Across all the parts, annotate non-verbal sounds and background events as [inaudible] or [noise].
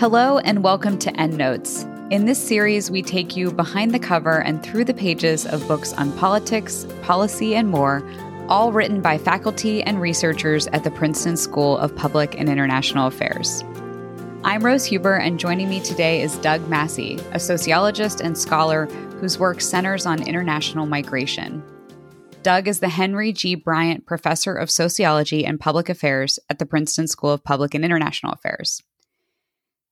Hello, and welcome to EndNotes. In this series, we take you behind the cover and through the pages of books on politics, policy, and more, all written by faculty and researchers at the Princeton School of Public and International Affairs. I'm Rose Huber, and joining me today is Doug Massey, a sociologist and scholar whose work centers on international migration. Doug is the Henry G. Bryant Professor of Sociology and Public Affairs at the Princeton School of Public and International Affairs.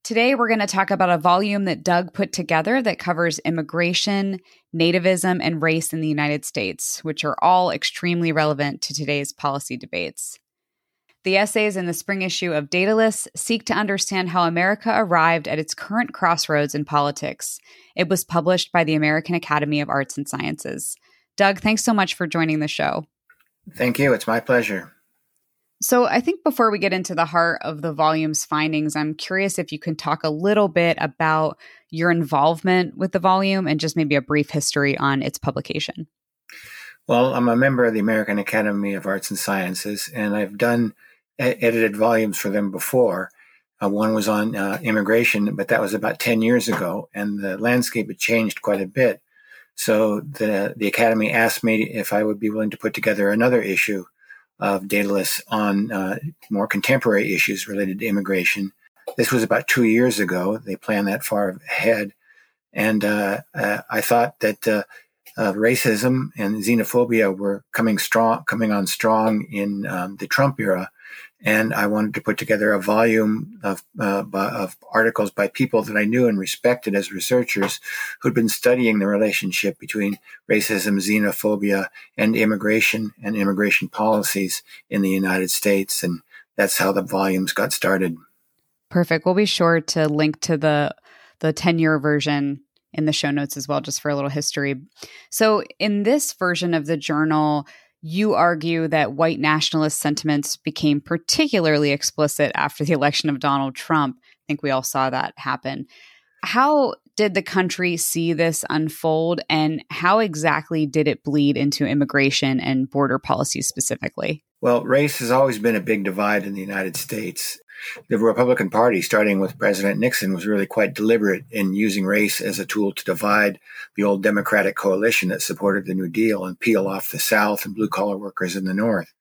Today, we're going to talk about a volume that Doug put together that covers immigration, nativism, and race in the United States, which are all extremely relevant to today's policy debates. The essays in the spring issue of Daedalus seek to understand how America arrived at its current crossroads in politics. It was published by the American Academy of Arts and Sciences. Doug, thanks so much for joining the show. Thank you. It's my pleasure. So, I think before we get into the heart of the volume's findings, I'm curious if you can talk a little bit about your involvement with the volume and just maybe a brief history on its publication. Well, I'm a member of the American Academy of Arts and Sciences, and I've done edited volumes for them before. Uh, one was on uh, immigration, but that was about 10 years ago, and the landscape had changed quite a bit. So the, the Academy asked me if I would be willing to put together another issue of Daedalus on uh, more contemporary issues related to immigration. This was about two years ago. They planned that far ahead. And uh, uh, I thought that uh, racism and xenophobia were coming strong, coming on strong in um, the Trump era and I wanted to put together a volume of, uh, of articles by people that I knew and respected as researchers who'd been studying the relationship between racism, xenophobia, and immigration and immigration policies in the United States. And that's how the volumes got started. Perfect. We'll be sure to link to the the 10 year version in the show notes as well, just for a little history. So, in this version of the journal, you argue that white nationalist sentiments became particularly explicit after the election of Donald Trump. I think we all saw that happen. How did the country see this unfold, and how exactly did it bleed into immigration and border policy specifically? Well, race has always been a big divide in the United States the Republican Party, starting with President Nixon, was really quite deliberate in using race as a tool to divide the old Democratic coalition that supported the New Deal and peel off the South and blue collar workers in the North.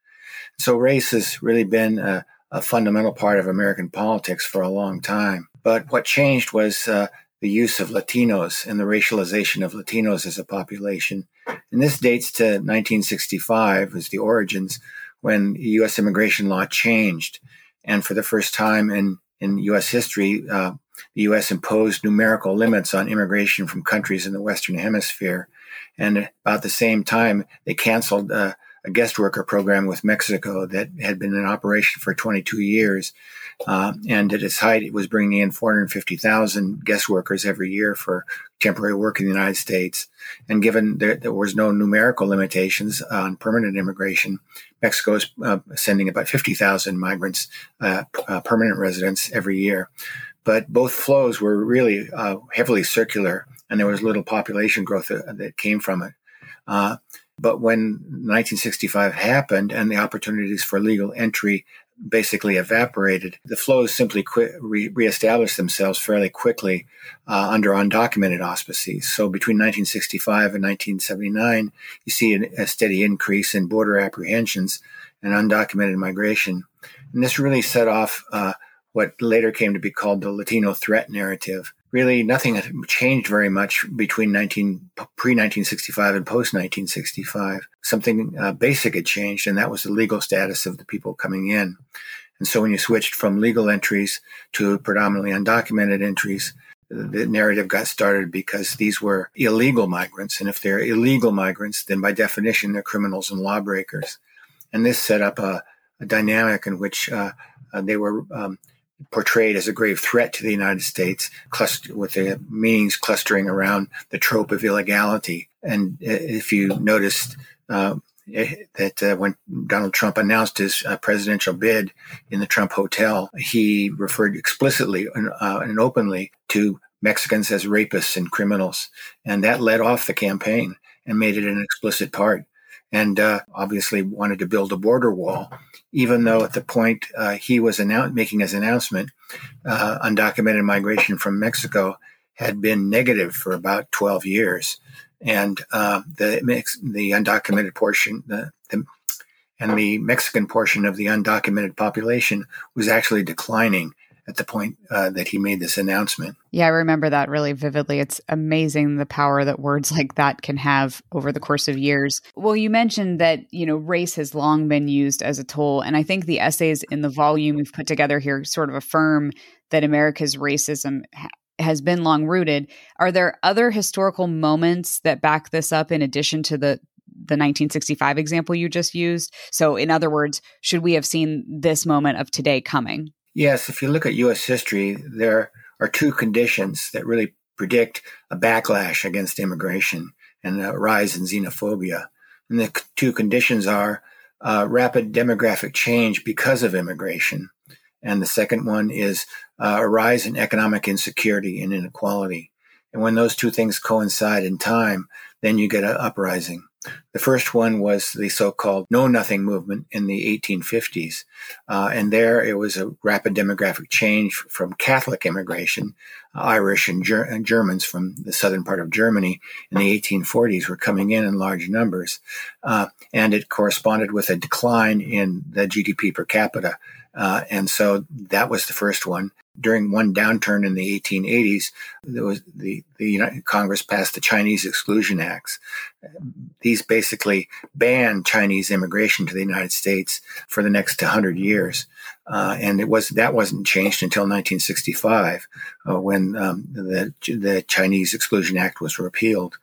So race has really been a, a, fundamental part of American politics for a long time. But what changed was uh, the use of Latinos and the racialization of Latinos as a population. And this dates to 1965 as the origins when U.S. immigration law changed and for the first time in, in U.S. history, uh, the U.S. imposed numerical limits on immigration from countries in the Western Hemisphere. And about the same time, they canceled uh, a guest worker program with Mexico that had been in operation for 22 years. Uh, and at its height, it was bringing in 450,000 guest workers every year for temporary work in the United States. And given that there was no numerical limitations on permanent immigration, Mexico is uh, sending about 50,000 migrants, uh, uh, permanent residents every year. But both flows were really uh, heavily circular, and there was little population growth that, that came from it. Uh, but when 1965 happened and the opportunities for legal entry basically evaporated. The flows simply re- reestablished themselves fairly quickly uh, under undocumented auspices. So between 1965 and 1979, you see an, a steady increase in border apprehensions and undocumented migration. And this really set off uh, what later came to be called the Latino threat narrative. Really, nothing had changed very much between 19, pre 1965 and post 1965. Something uh, basic had changed, and that was the legal status of the people coming in. And so when you switched from legal entries to predominantly undocumented entries, the narrative got started because these were illegal migrants. And if they're illegal migrants, then by definition, they're criminals and lawbreakers. And this set up a, a dynamic in which uh, uh, they were um, portrayed as a grave threat to the United States, cluster, with the meanings clustering around the trope of illegality. And if you noticed uh, that uh, when Donald Trump announced his uh, presidential bid in the Trump Hotel, he referred explicitly and, uh, and openly to Mexicans as rapists and criminals, and that led off the campaign and made it an explicit part. And uh, obviously wanted to build a border wall, even though at the point uh, he was annou- making his announcement, uh, undocumented migration from Mexico had been negative for about 12 years. And uh, the the undocumented portion, the, the and the Mexican portion of the undocumented population was actually declining at the point uh, that he made this announcement. Yeah, I remember that really vividly. It's amazing the power that words like that can have over the course of years. Well, you mentioned that, you know, race has long been used as a tool. And I think the essays in the volume we've put together here sort of affirm that America's racism ha- has been long rooted. Are there other historical moments that back this up in addition to the the 1965 example you just used? So, in other words, should we have seen this moment of today coming? Yes, if you look at U.S. history, there are two conditions that really predict a backlash against immigration and a rise in xenophobia. And the two conditions are uh, rapid demographic change because of immigration. And the second one is uh, a rise in economic insecurity and inequality. And when those two things coincide in time, then you get an uprising. The first one was the so-called Know Nothing movement in the 1850s. Uh, and there it was a rapid demographic change from Catholic immigration. Uh, Irish and, Ger- and, Germans from the southern part of Germany in the 1840s were coming in in large numbers. Uh, and it corresponded with a decline in the GDP per capita. Uh, and so that was the first one during one downturn in the 1880s, there was the, the United Congress passed the Chinese Exclusion Acts. These basically banned Chinese immigration to the United States for the next 100 years. Uh, and it was that wasn't changed until 1965, uh, when um, the the Chinese Exclusion Act was repealed.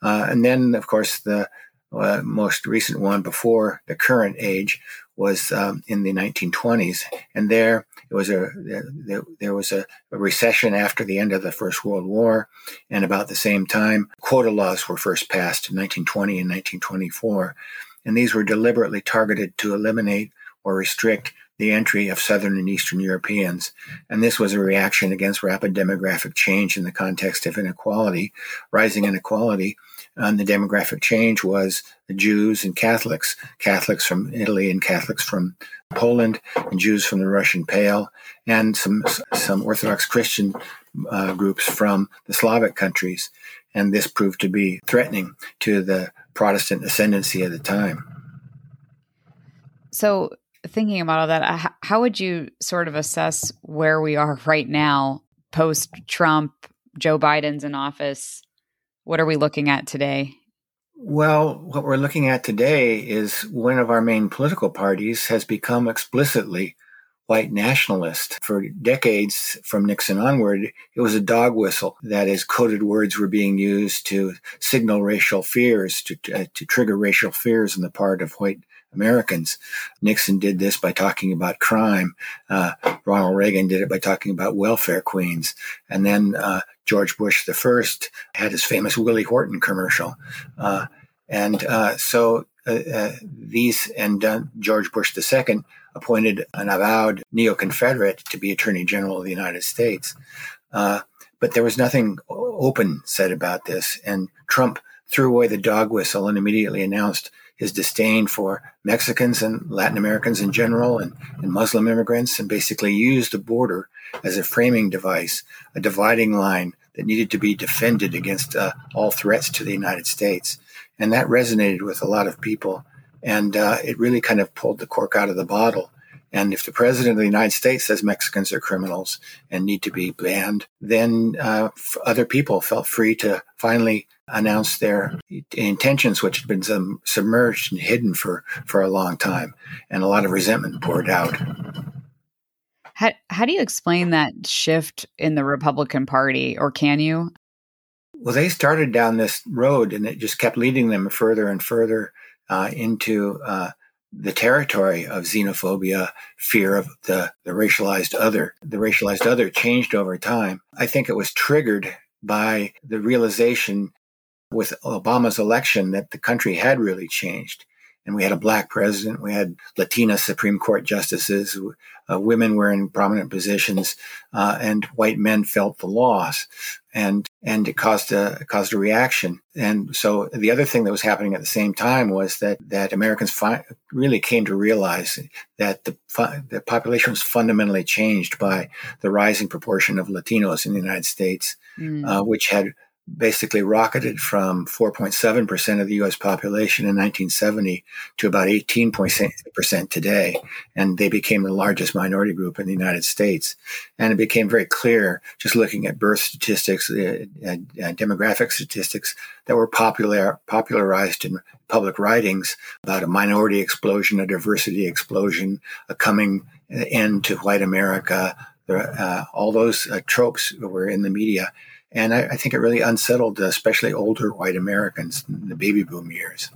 Uh, and then, of course, the uh, most recent one before the current age was um, in the 1920s, and there it was a there, there was a, a, recession after the end of the First World War, and about the same time, quota laws were first passed in 1920 and 1924, and these were deliberately targeted to eliminate or restrict the entry of Southern and Eastern Europeans. And this was a reaction against rapid demographic change in the context of inequality, rising inequality. And the demographic change was the Jews and Catholics, Catholics from Italy and Catholics from Poland, and Jews from the Russian Pale, and some, some Orthodox Christian uh, groups from the Slavic countries. And this proved to be threatening to the Protestant ascendancy at the time. So, thinking about all that, how would you sort of assess where we are [laughs] right now, post Trump, Joe Biden's in office? What are we looking at today? Well, what we're looking at today is one of our main political parties has become explicitly white nationalist. For decades, from Nixon onward, it was a dog whistle. That is, coded words were being used to signal racial fears, to, uh, to trigger racial fears on the part of white Americans. Nixon did this by talking about crime. Uh, Ronald Reagan did it by talking about welfare queens. And then uh, George Bush the first had his famous Willie Horton commercial. Uh, and uh, so uh, uh, these and George Bush II appointed an avowed neo-Confederate to be Attorney General of the United States. but there was nothing open said about this. And Trump threw away the dog whistle and immediately announced his disdain for Mexicans and Latin Americans in general and, and Muslim immigrants and basically used the border as a framing device, a dividing line that needed to be defended against uh, all threats to the United States. And that resonated with a lot of people. And uh, it really kind of pulled the cork out of the bottle. And if the president of the United States says Mexicans are criminals and need to be banned, then uh, other people felt free to finally announce their intentions, which had been submerged and hidden for, for a long time. And a lot of resentment poured out. How, how do you explain that shift in the Republican Party, or can you? Well, they started down this road and it just kept leading them further and further uh, into uh, the territory of xenophobia, fear of the, the racialized other. The racialized other changed over time. I think it was triggered by the realization with Obama's election that the country had really changed. And we had a black president. We had Latina Supreme Court justices. Uh, women were in prominent positions, uh, and white men felt the loss. And and it caused a it caused a reaction. And so the other thing that was happening at the same time was that that Americans fi- really came to realize that the the population was fundamentally changed by the rising proportion of Latinos in the United States, mm. uh, which had basically rocketed from 4.7% of the US population in 1970 to about 18% today. And they became the largest minority group in the United States. And it became very clear, just looking at birth statistics, uh, uh, demographic statistics that were popular, popularized in public writings about a minority explosion, a diversity explosion, a coming end to white America. Uh, all those uh, tropes were in the media and I, I think it really unsettled, uh, especially older white Americans in the baby boom years.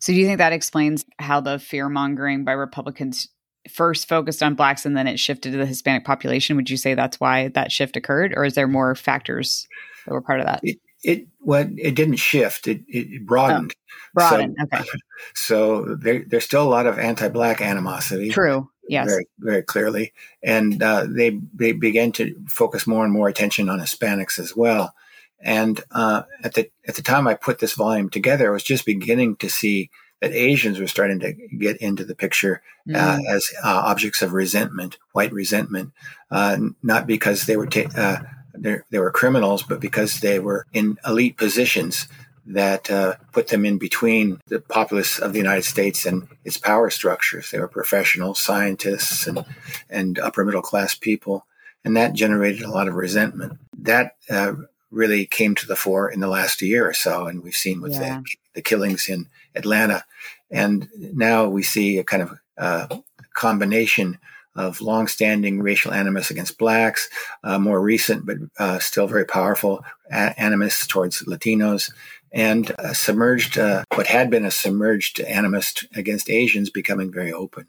So, do you think that explains how the fear mongering by Republicans first focused on blacks and then it shifted to the Hispanic population? Would you say that's why that shift occurred, or is there more factors that were part of that? It, it well, it didn't shift; it, it broadened. Oh, broadened. So, okay. [laughs] So there, there's still a lot of anti-black animosity. True. Yes. Very, very clearly, and uh, they they began to focus more and more attention on Hispanics as well. And uh, at the at the time I put this volume together, I was just beginning to see that Asians were starting to get into the picture uh, mm. as uh, objects of resentment, white resentment, uh, not because they were ta- uh, they were criminals, but because they were in elite positions that uh, put them in between the populace of the United States and its power structures. They were professionals, scientists, and, and upper middle class people. And that generated a lot of resentment. That uh, really came to the fore in the last year or so. And we've seen with yeah. the, the, killings in Atlanta. And now we see a kind of uh, combination of longstanding racial animus against blacks, uh, more recent but uh, still very powerful animus towards Latinos, and submerged, uh, what had been a submerged animus against Asians becoming very open.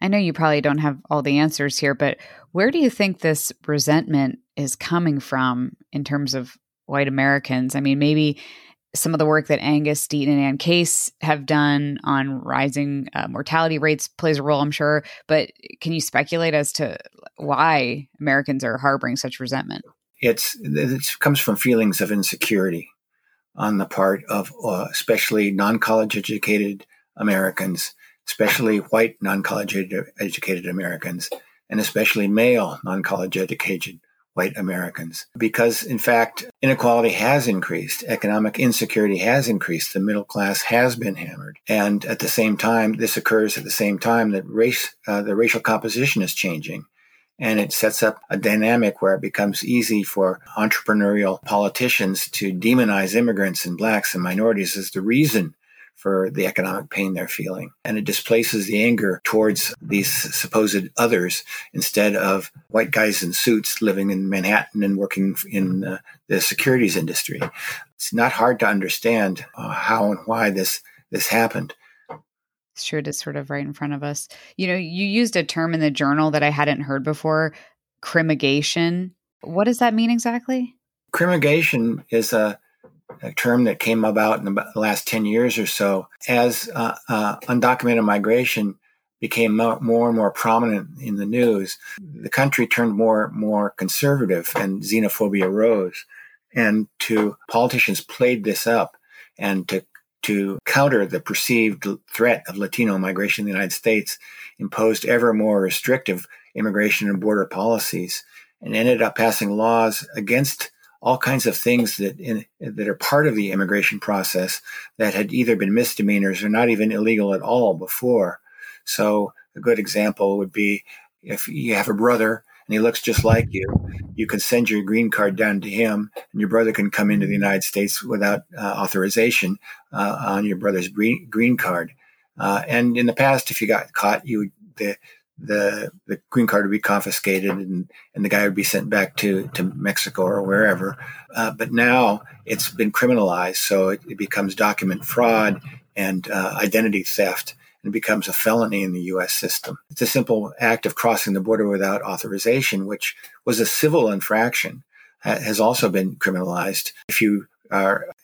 I know you probably don't have all the answers here, but where do you think this resentment is coming from in terms of white Americans? I mean, maybe some of the work that Angus Deaton and Ann Case have done on rising uh, mortality rates plays a role, I'm sure. But can you speculate as to why Americans are harboring such resentment? It's it comes from feelings of insecurity on the part of uh, especially non-college educated Americans, especially white non-college ed- educated Americans, and especially male non-college educated white Americans. Because, in fact, inequality has increased, economic insecurity has increased, the middle class has been hammered. And at the same time, this occurs at the same time that race, uh, the racial composition is changing. And it sets up a dynamic where it becomes easy for entrepreneurial politicians to demonize immigrants and blacks and minorities as the reason for the economic pain they're feeling. And it displaces the anger towards these supposed others instead of white guys in suits living in Manhattan and working in uh, the securities industry. It's not hard to understand uh, how and why this this happened. It's true. It's sort of right in front of us. You know, you used a term in the journal that I hadn't heard before, crimmigration. What does that mean exactly? Crimmigration is a a term that came about in the last 10 years or so as uh, uh, undocumented migration became more, and more prominent in the news. The country turned more and more conservative and xenophobia rose. And to politicians played this up and to to counter the perceived threat of latino migration in the united states imposed ever more restrictive immigration and border policies and ended up passing laws against all kinds of things that in, that are part of the immigration process that had either been misdemeanors or not even illegal at all before. So a good example would be if you have a brother and he looks just like you, you can send your green card down to him, and your brother can come into the United States without uh, authorization uh, on your brother's green, card. Uh, and in the past, if you got caught, you would, the the the green card would be confiscated and, and the guy would be sent back to, to Mexico or wherever. Uh, but now it's been criminalized, so it, it becomes document fraud and uh, identity theft and becomes a felony in the U.S. system. It's a simple act of crossing the border without authorization, which was a civil infraction, has also been criminalized. If you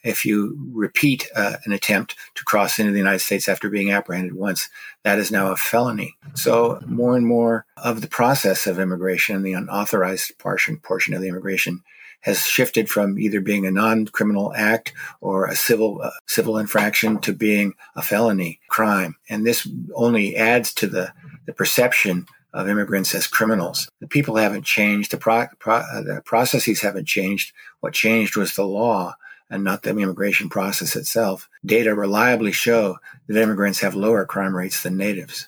if you repeat uh, an attempt to cross into the United States after being apprehended once, that is now a felony. So more and more of the process of immigration, the unauthorized portion portion of the immigration, has shifted from either being a non-criminal act or a civil uh, civil infraction to being a felony crime, and this only adds to the the perception of immigrants as criminals. The people haven't changed. The, pro, pro, uh, the processes haven't changed. What changed was the law and not the immigration process itself. Data reliably show that immigrants have lower crime rates than natives.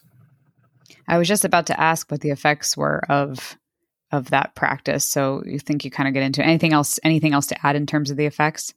I was just about to ask what the effects were of of that practice. So you think you kind of get into anything else? Anything else to add in terms of the effects?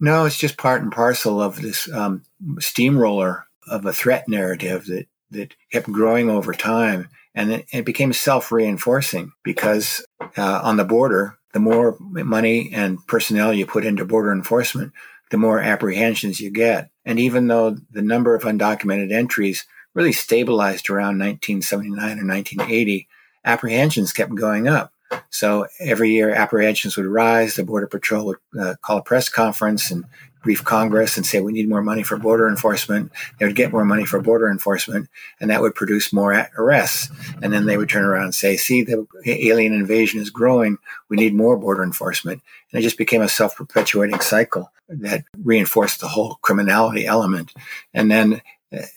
No, it's just part and parcel of this um, steamroller of a threat narrative that that kept growing over time, and it, it became self reinforcing because uh, on the border, the more money and personnel you put into border enforcement, the more apprehensions you get. And even though the number of undocumented entries really stabilized around 1979 or 1980, apprehensions kept going up. So every year, apprehensions would rise. The Border Patrol would uh, call a press conference and brief Congress and say, we need more money for border enforcement. They would get more money for border enforcement, and that would produce more arrests. And then they would turn around and say, see, the alien invasion is growing. We need more border enforcement. And it just became a self perpetuating cycle that reinforced the whole criminality element. And then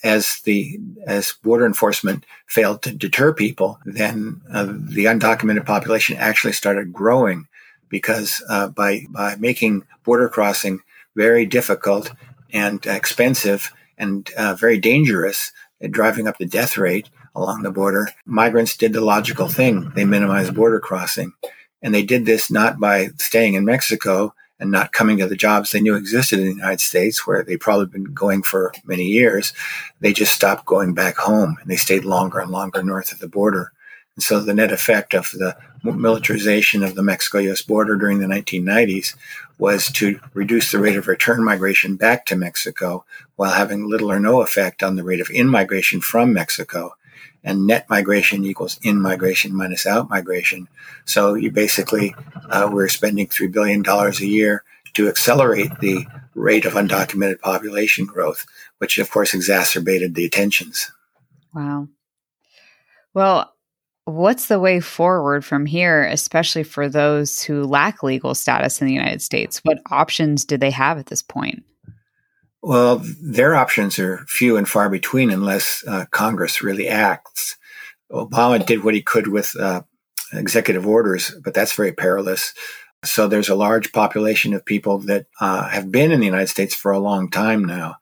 as the as border enforcement failed to deter people, then uh, the undocumented population actually started growing because uh, by by making border crossing very difficult and expensive and uh, very dangerous, driving up the death rate along the border, migrants did the logical thing. They minimized border crossing. And they did this not by staying in Mexico and not coming to the jobs they knew existed in the United States, where they'd probably been going for many years. They just stopped going back home and they stayed longer and longer north of the border. And so the net effect of the militarization of the Mexico US border during the 1990s was to reduce the rate of return migration back to Mexico while having little or no effect on the rate of in migration from Mexico. And net migration equals in migration minus out migration. So you basically, uh, we're spending $3 billion a year to accelerate the rate of undocumented population growth, which of course exacerbated the tensions. Wow. Well, What's the way forward from here, especially for those who lack legal status in the United States? What options do they have at this point? Well, their options are few and far between unless uh, Congress really acts. Obama did what he could with uh, executive orders, but that's very perilous. So there's a large population of people that uh, have been in the United States for a long time now.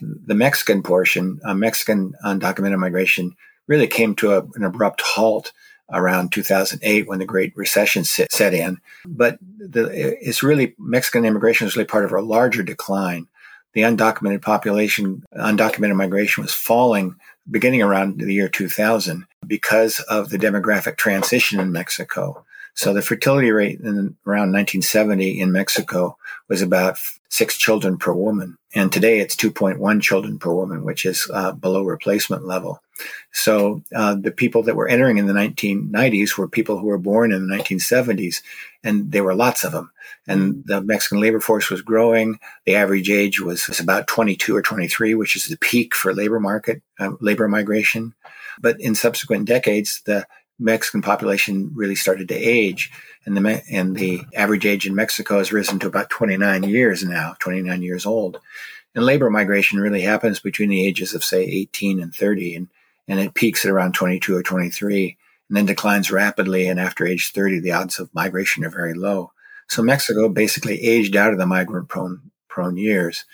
The Mexican portion, Mexican undocumented migration, really came to a, an abrupt halt around 2008 when the Great Recession set in. But the, it's really Mexican immigration is really part of a larger decline. The undocumented population, undocumented migration was falling beginning around the year 2000 because of the demographic transition in Mexico. So the fertility rate in around 1970 in Mexico was about six children per woman. And today it's 2.1 children per woman, which is uh, below replacement level. So uh, the people that were entering in the 1990s were people who were born in the 1970s, and there were lots of them. And the Mexican labor force was growing. The average age was, was about 22 or 23, which is the peak for labor market, uh, labor migration. But in subsequent decades, the Mexican population really started to age, and the and the average age in Mexico has risen to about 29 years now, 29 years old. And labor migration really happens between the ages of say 18 and 30, and and it peaks at around 22 or 23, and then declines rapidly. And after age 30, the odds of migration are very low. So Mexico basically aged out of the migrant prone prone years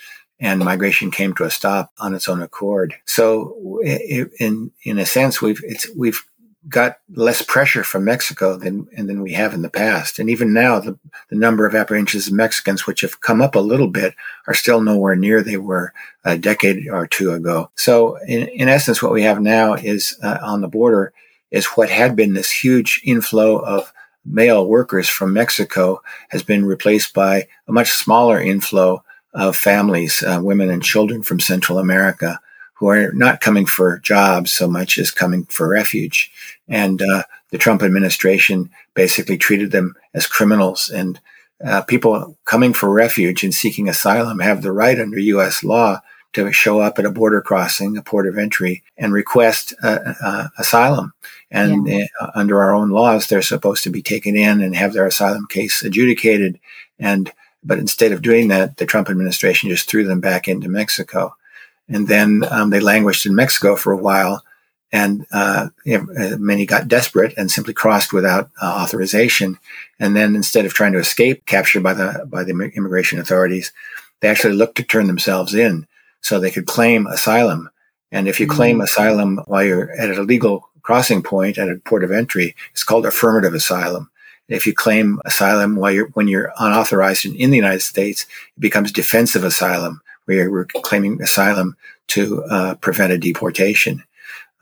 and migration came to a stop on its own accord. So, in in a sense, we've we've got less pressure from Mexico than and than we have in the past. And even now, the, the number of apprehensions of Mexicans, which have come up a little bit, are still nowhere near they were a decade or two ago. So, in, in essence, what we have now is uh, on the border is what had been this huge inflow of male workers from Mexico has been replaced by a much smaller inflow of families, uh, women and children from Central America who are not coming for jobs so much as coming for refuge. And uh, the Trump administration basically treated them as criminals. And uh, people coming for refuge and seeking asylum have the right under U.S. law to show up at a border crossing, a port of entry, and request uh, uh, asylum. And yeah. uh, under our own laws, they're supposed to be taken in and have their asylum case adjudicated. And but instead of doing that, the Trump administration just threw them back into Mexico. And then um, they languished in Mexico for a while. And uh, you know, uh, many got desperate and simply crossed without uh, authorization. And then instead of trying to escape capture by the by the immigration authorities, they actually looked to turn themselves in so they could claim asylum. And if you mm-hmm. claim asylum while you're at a legal crossing point at a port of entry, it's called affirmative asylum. If you claim asylum while you're when you're unauthorized in, in the United States, it becomes defensive asylum, where you're claiming asylum to uh, prevent a deportation.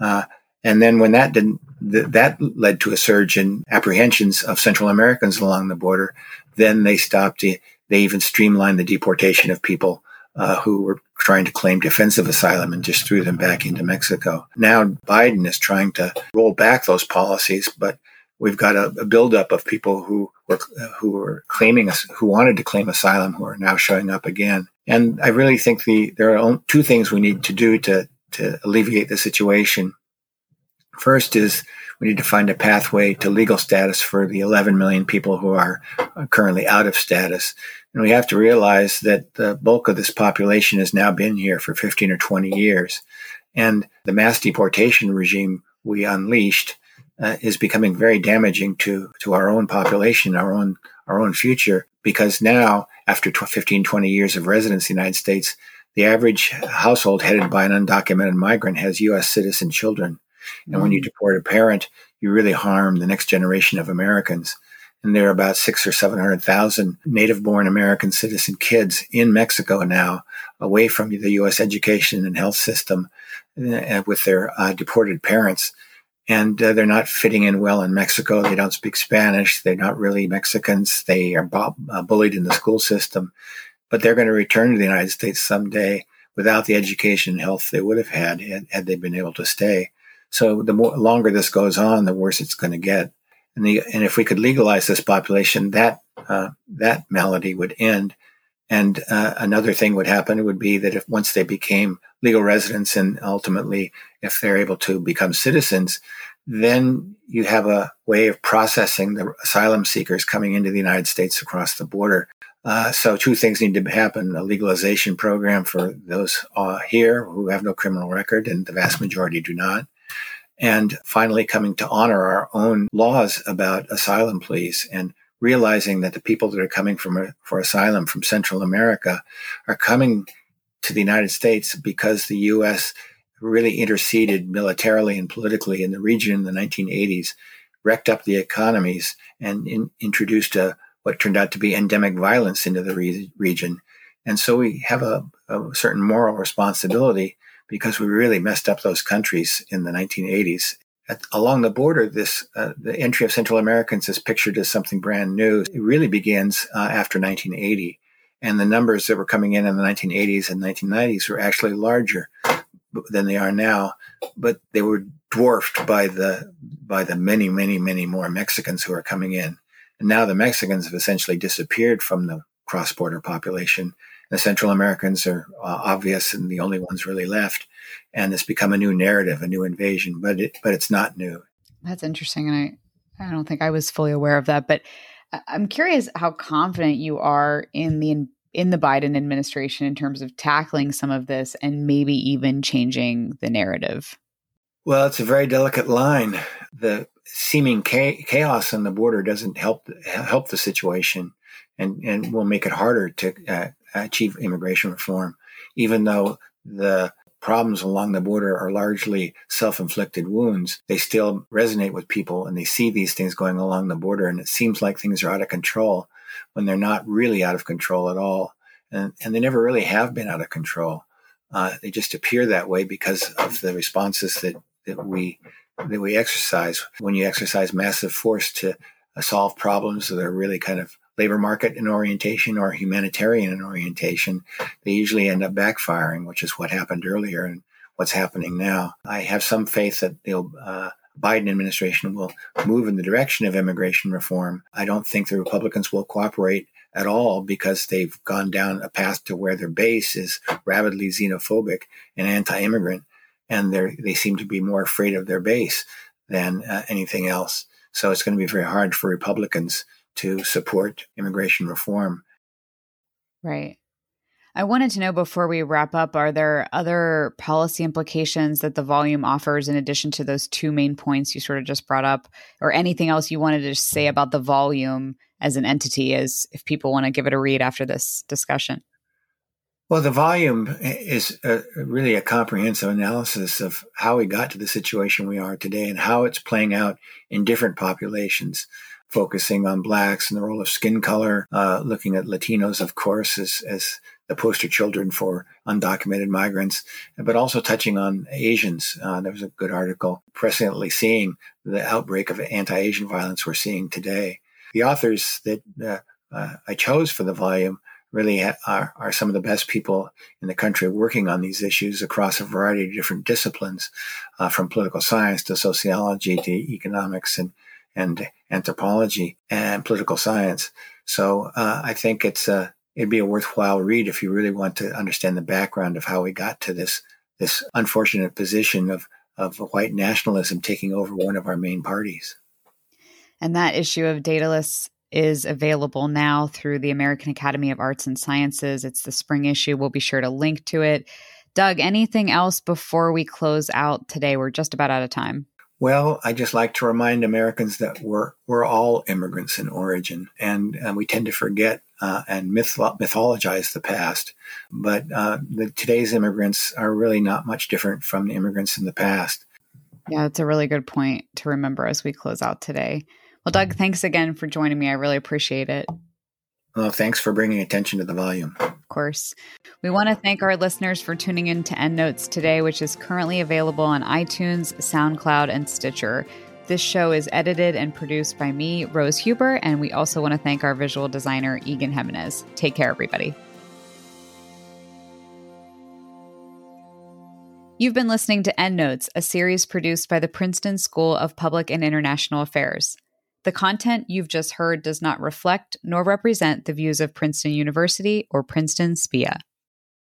Uh, and then when that didn't, th- that led to a surge in apprehensions of Central Americans along the border. Then they stopped. They even streamlined the deportation of people uh, who were trying to claim defensive asylum and just threw them back into Mexico. Now Biden is trying to roll back those policies, but we've got a, a buildup of people who were who were claiming who wanted to claim asylum who are now showing up again. And I really think the there are two things we need to do to to alleviate the situation. First is we need to find a pathway to legal status for the 11 million people who are currently out of status. And we have to realize that the bulk of this population has now been here for 15 or 20 years. And the mass deportation regime we unleashed uh, is becoming very damaging to, to our own population, our own, our own future, because now, after 15, 20 years of residence in the United States, the average household headed by an undocumented migrant has U.S. citizen children. And mm-hmm. when you mm. deport a parent, you really harm the next generation of Americans. And there are about six or 700,000 native born American citizen kids in Mexico now, away from the U.S. education and health system uh, with their uh, deported parents. And uh, they're not fitting in well in Mexico. They don't speak Spanish. They're not really Mexicans. They are bu- uh, bullied in the school system. But they're going to return to the United States someday without the education and health they would have had had, had they been able to stay. So the more longer this goes on, the worse it's going to get. And, the, and if we could legalize this population, that uh, that malady would end. And uh, another thing would happen would be that if once they became legal residents and ultimately if they're able to become citizens, then you have a way of processing the asylum seekers coming into the United States across the border. Uh, so two things need to happen: a legalization program for those uh, here who have no criminal record, and the vast majority do not, and finally coming to honor our own laws about asylum pleas and realizing that the people that are coming from for asylum from Central America are coming to the United States because the U.S. really interceded militarily and politically in the region in the 1980s, wrecked up the economies, and in, introduced a, what turned out to be endemic violence into the re- region. And so we have a, a certain moral responsibility because we really messed up those countries in the 1980s. At, along the border, this uh, the entry of Central Americans is pictured as something brand new. It really begins uh, after 1980, and the numbers that were coming in in the 1980s and 1990s were actually larger than they are now, but they were dwarfed by the by the many, many, many more Mexicans who are coming in. And now the Mexicans have essentially disappeared from the cross-border population, the Central Americans are uh, obvious and the only ones really left. And it's become a new narrative, a new invasion, but it, but it's not new. That's interesting. And I, I don't think I was fully aware of that, but I'm curious how confident you are in the, in the Biden administration in terms of tackling some of this and maybe even changing the narrative. Well, it's a very delicate line. The seeming chaos on the border doesn't help help the situation, and and will make it harder to uh, achieve immigration reform, even though the problems along the border are largely self-inflicted wounds they still resonate with people and they see these things going along the border and it seems like things are out of control when they're not really out of control at all. And, and they never really have been out of control. Uh, they just appear that way because of the responses that, that we that we exercise. When you exercise massive force to uh, solve problems that are really kind of labor market in orientation or humanitarian in orientation, they usually end up backfiring, which is what happened earlier and what's happening now. I have some faith that the uh, Biden administration will move in the direction of immigration reform. I don't think the Republicans will cooperate at all because they've gone down a path to where their base is rabidly xenophobic and anti-immigrant, and they they seem to be more afraid of their base than uh, anything else. So it's going to be very hard for Republicans to support immigration reform. Right. I wanted to know before we wrap up are there other policy implications that the volume offers in addition to those two main points you sort of just brought up, or anything else you wanted to say about the volume as an entity, as if people want to give it a read after this discussion? Well, the volume is a, really a comprehensive analysis of how we got to the situation we are today and how it's playing out in different populations focusing on blacks and the role of skin color, uh, looking at Latinos, of course, as, as the poster children for undocumented migrants, but also touching on Asians. Uh, there was a good article presently seeing the outbreak of anti-Asian violence we're seeing today. The authors that uh, uh, I chose for the volume really are, are some of the best people in the country working on these issues across a variety of different disciplines, uh, from political science to sociology to economics and and anthropology and political science. So uh, I think it's a it'd be a worthwhile read if you really want to understand the background of how we got to this this unfortunate position of of white nationalism taking over one of our main parties. And that issue of Daedalus is available now through the American Academy of Arts and Sciences. It's the spring issue. We'll be sure to link to it. Doug, anything else before we close out today? We're just about out of time. Well, I just like to remind Americans that we're we're all immigrants in origin, and, and we tend to forget uh, and myth- mythologize the past. But uh, the, today's immigrants are really not much different from the immigrants in the past. Yeah, that's a really good point to remember as we close out today. Well, Doug, thanks again for joining me. I really appreciate it. Well, thanks for bringing attention to the volume. Of course. We want to thank our listeners for tuning in to EndNotes today, which is currently available on iTunes, SoundCloud, and Stitcher. This show is edited and produced by me, Rose Huber, and we also want to thank our visual designer, Egan Jimenez. Take care, everybody. You've been listening to EndNotes, a series produced by the Princeton School of Public and International Affairs. The content you've just heard does not reflect nor represent the views of Princeton University or Princeton SPIA.